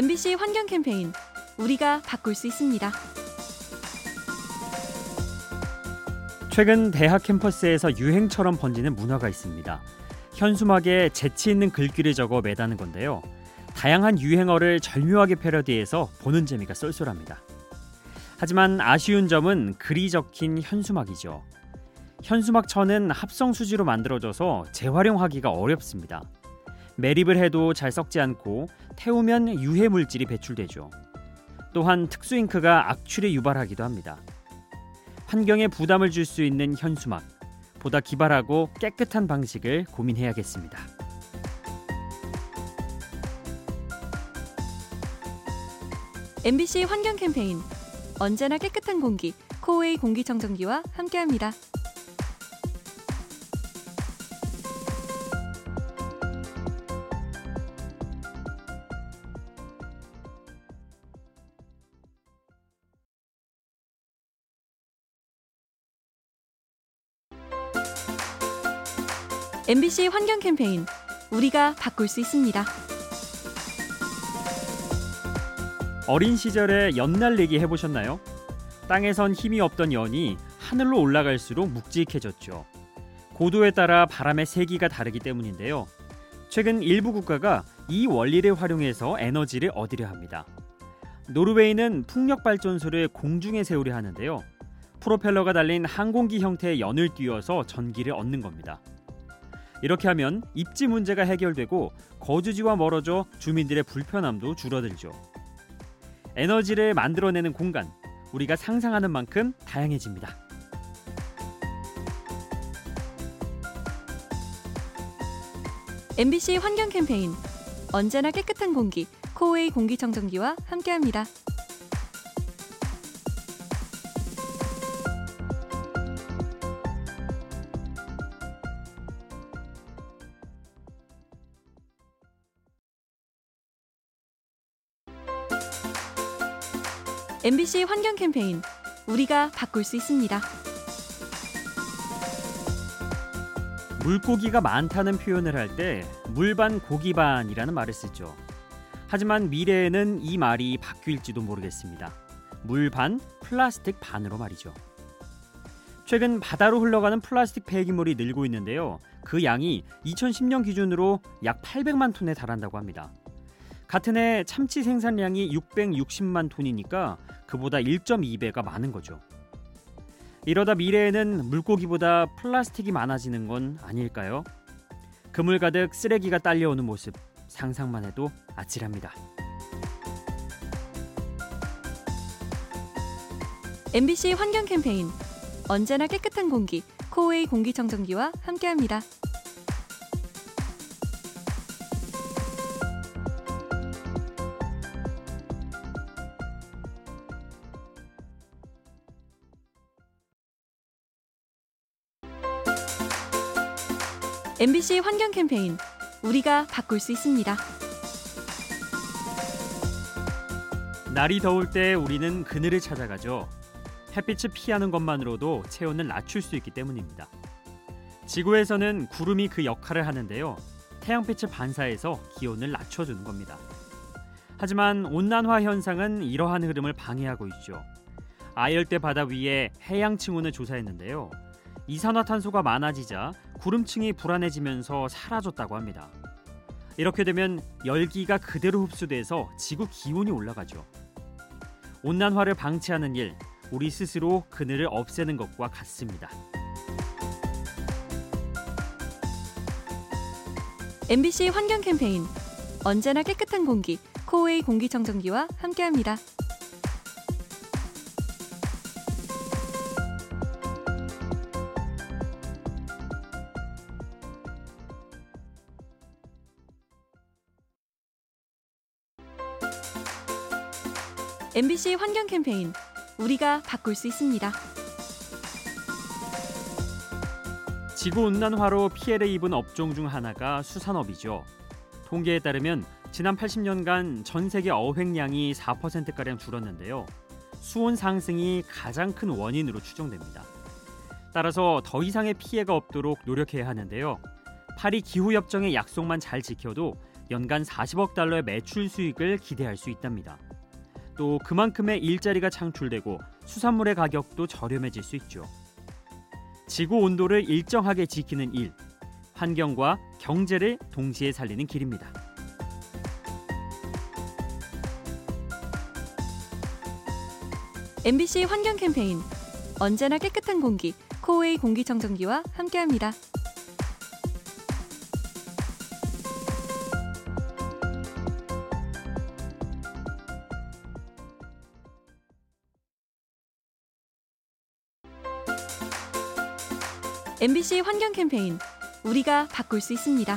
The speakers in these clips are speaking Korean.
MBC 환경 캠페인 우리가 바꿀 수 있습니다. 최근 대학 캠퍼스에서 유행처럼 번지는 문화가 있습니다. 현수막에 재치 있는 글귀를 적어 매다는 건데요. 다양한 유행어를 절묘하게 패러디해서 보는 재미가 쏠쏠합니다. 하지만 아쉬운 점은 글이 적힌 현수막이죠. 현수막천은 합성 수지로 만들어져서 재활용하기가 어렵습니다. 매립을 해도 잘 썩지 않고 태우면 유해 물질이 배출되죠. 또한 특수 잉크가 악취를 유발하기도 합니다. 환경에 부담을 줄 수 있는 현수막 보다 기발하고 깨끗한 방식을 고민해야겠습니다. MBC 환경 캠페인 언제나 깨끗한 공기 코웨이 공기청정기와 함께합니다. MBC 환경 캠페인 우리가 바꿀 수 있습니다. 어린 시절에 연날리기 해보셨나요? 땅에선 힘이 없던 연이 하늘로 올라갈수록 묵직해졌죠. 고도에 따라 바람의 세기가 다르기 때문인데요. 최근 일부 국가가 이 원리를 활용해서 에너지를 얻으려 합니다. 노르웨이는 풍력 발전소를 공중에 세우려 하는데요. 프로펠러가 달린 항공기 형태의 연을 띄워서 전기를 얻는 겁니다. 이렇게 하면 입지 문제가 해결되고 거주지와 멀어져 주민들의 불편함도 줄어들죠. 에너지를 만들어내는 공간, 우리가 상상하는 만큼 다양해집니다. MBC 환경 캠페인 언제나 깨끗한 공기 코웨이 공기청정기와 함께합니다. MBC 환경 캠페인 우리가 바꿀 수 있습니다. 물고기가 많다는 표현을 할 때 물반 고기반이라는 말을 쓰죠. 하지만 미래에는 이 말이 바뀔지도 모르겠습니다. 물반 플라스틱 반으로 말이죠. 최근 바다로 흘러가는 플라스틱 폐기물이 늘고 있는데요. 그 양이 2010년 기준으로 약 800만 톤에 달한다고 합니다. 같은 해 참치 생산량이 660만 톤이니까 그보다 1.2배가 많은 거죠. 이러다 미래에는 물고기보다 플라스틱이 많아지는 건 아닐까요? 그물 가득 쓰레기가 딸려오는 모습 상상만 해도 아찔합니다. MBC 환경 캠페인 언제나 깨끗한 공기 코웨이 공기청정기와 함께합니다. MBC 환경 캠페인 우리가 바꿀 수 있습니다. 날이 더울 때 우리는 그늘을 찾아가죠. 햇빛을 피하는 것만으로도 체온을 낮출 수 있기 때문입니다. 지구에서는 구름이 그 역할을 하는데요. 태양빛을 반사해서 기온을 낮춰주는 겁니다. 하지만 온난화 현상은 이러한 흐름을 방해하고 있죠. 아열대 바다 위에 해양 층온을 조사했는데요. 이산화탄소가 많아지자 구름층이 불안해지면서 사라졌다고 합니다. 이렇게 되면 열기가 그대로 흡수돼서 지구 기온이 올라가죠. 온난화를 방치하는 일, 우리 스스로 그늘을 없애는 것과 같습니다. MBC 환경 캠페인 언제나 깨끗한 공기 코웨이 공기청정기와 함께합니다. MBC 환경 캠페인 우리가 바꿀 수 있습니다. 지구 온난화로 피해를 입은 업종 중 하나가 수산업이죠. 통계에 따르면 지난 80년간 전 세계 어획량이 4%가량 줄었는데요. 수온 상승이 가장 큰 원인으로 추정됩니다. 따라서 더 이상의 피해가 없도록 노력해야 하는데요. 파리 기후 협정의 약속만 잘 지켜도 연간 40억 달러의 매출 수익을 기대할 수 있답니다. 또 그만큼의 일자리가 창출되고 수산물의 가격도 저렴해질 수 있죠. 지구 온도를 일정하게 지키는 일, 환경과 경제를 동시에 살리는 길입니다. MBC 환경 캠페인 언제나 깨끗한 공기 코웨이 공기청정기와 함께합니다. MBC 환경 캠페인 우리가 바꿀 수 있습니다.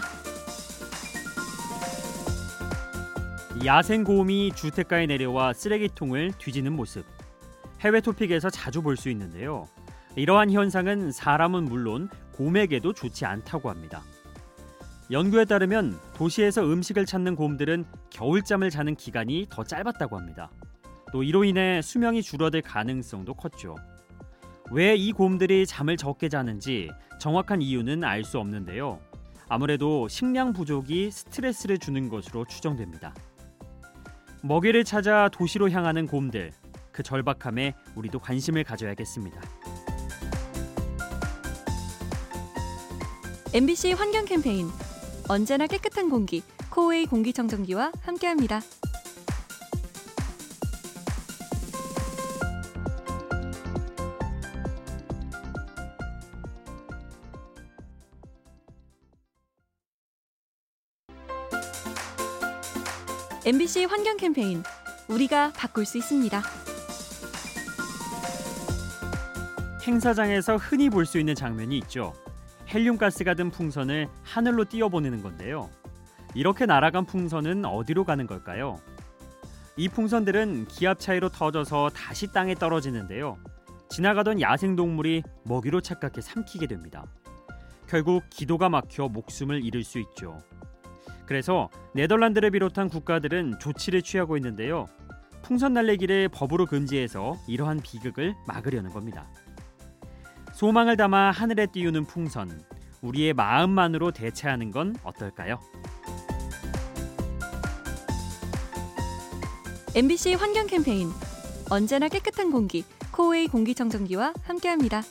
야생 곰이 주택가에 내려와 쓰레기통을 뒤지는 모습. 해외 토픽에서 자주 볼 수 있는데요. 이러한 현상은 사람은 물론 곰에게도 좋지 않다고 합니다. 연구에 따르면 도시에서 음식을 찾는 곰들은 겨울잠을 자는 기간이 더 짧았다고 합니다. 또 이로 인해 수명이 줄어들 가능성도 컸죠. 왜 이 곰들이 잠을 적게 자는지 정확한 이유는 알 수 없는데요. 아무래도 식량 부족이 스트레스를 주는 것으로 추정됩니다. 먹이를 찾아 도시로 향하는 곰들, 그 절박함에 우리도 관심을 가져야겠습니다. MBC 환경 캠페인 언제나 깨끗한 공기 코웨이 공기청정기와 함께합니다. MBC 환경 캠페인 우리가 바꿀 수 있습니다. 행사장에서 흔히 볼 수 있는 장면이 있죠. 헬륨 가스가 든 풍선을 하늘로 띄어보내는 건데요. 이렇게 날아간 풍선은 어디로 가는 걸까요? 이 풍선들은 기압 차이로 터져서 다시 땅에 떨어지는데요. 지나가던 야생 동물이 먹이로 착각해 삼키게 됩니다. 결국 기도가 막혀 목숨을 잃을 수 있죠. 그래서 네덜란드를 비롯한 국가들은 조치를 취하고 있는데요. 풍선 날리기를 법으로 금지해서 이러한 비극을 막으려는 겁니다. 소망을 담아 하늘에 띄우는 풍선, 우리의 마음만으로 대체하는 건 어떨까요? MBC 환경 캠페인 언제나 깨끗한 공기 코웨이 공기청정기와 함께합니다.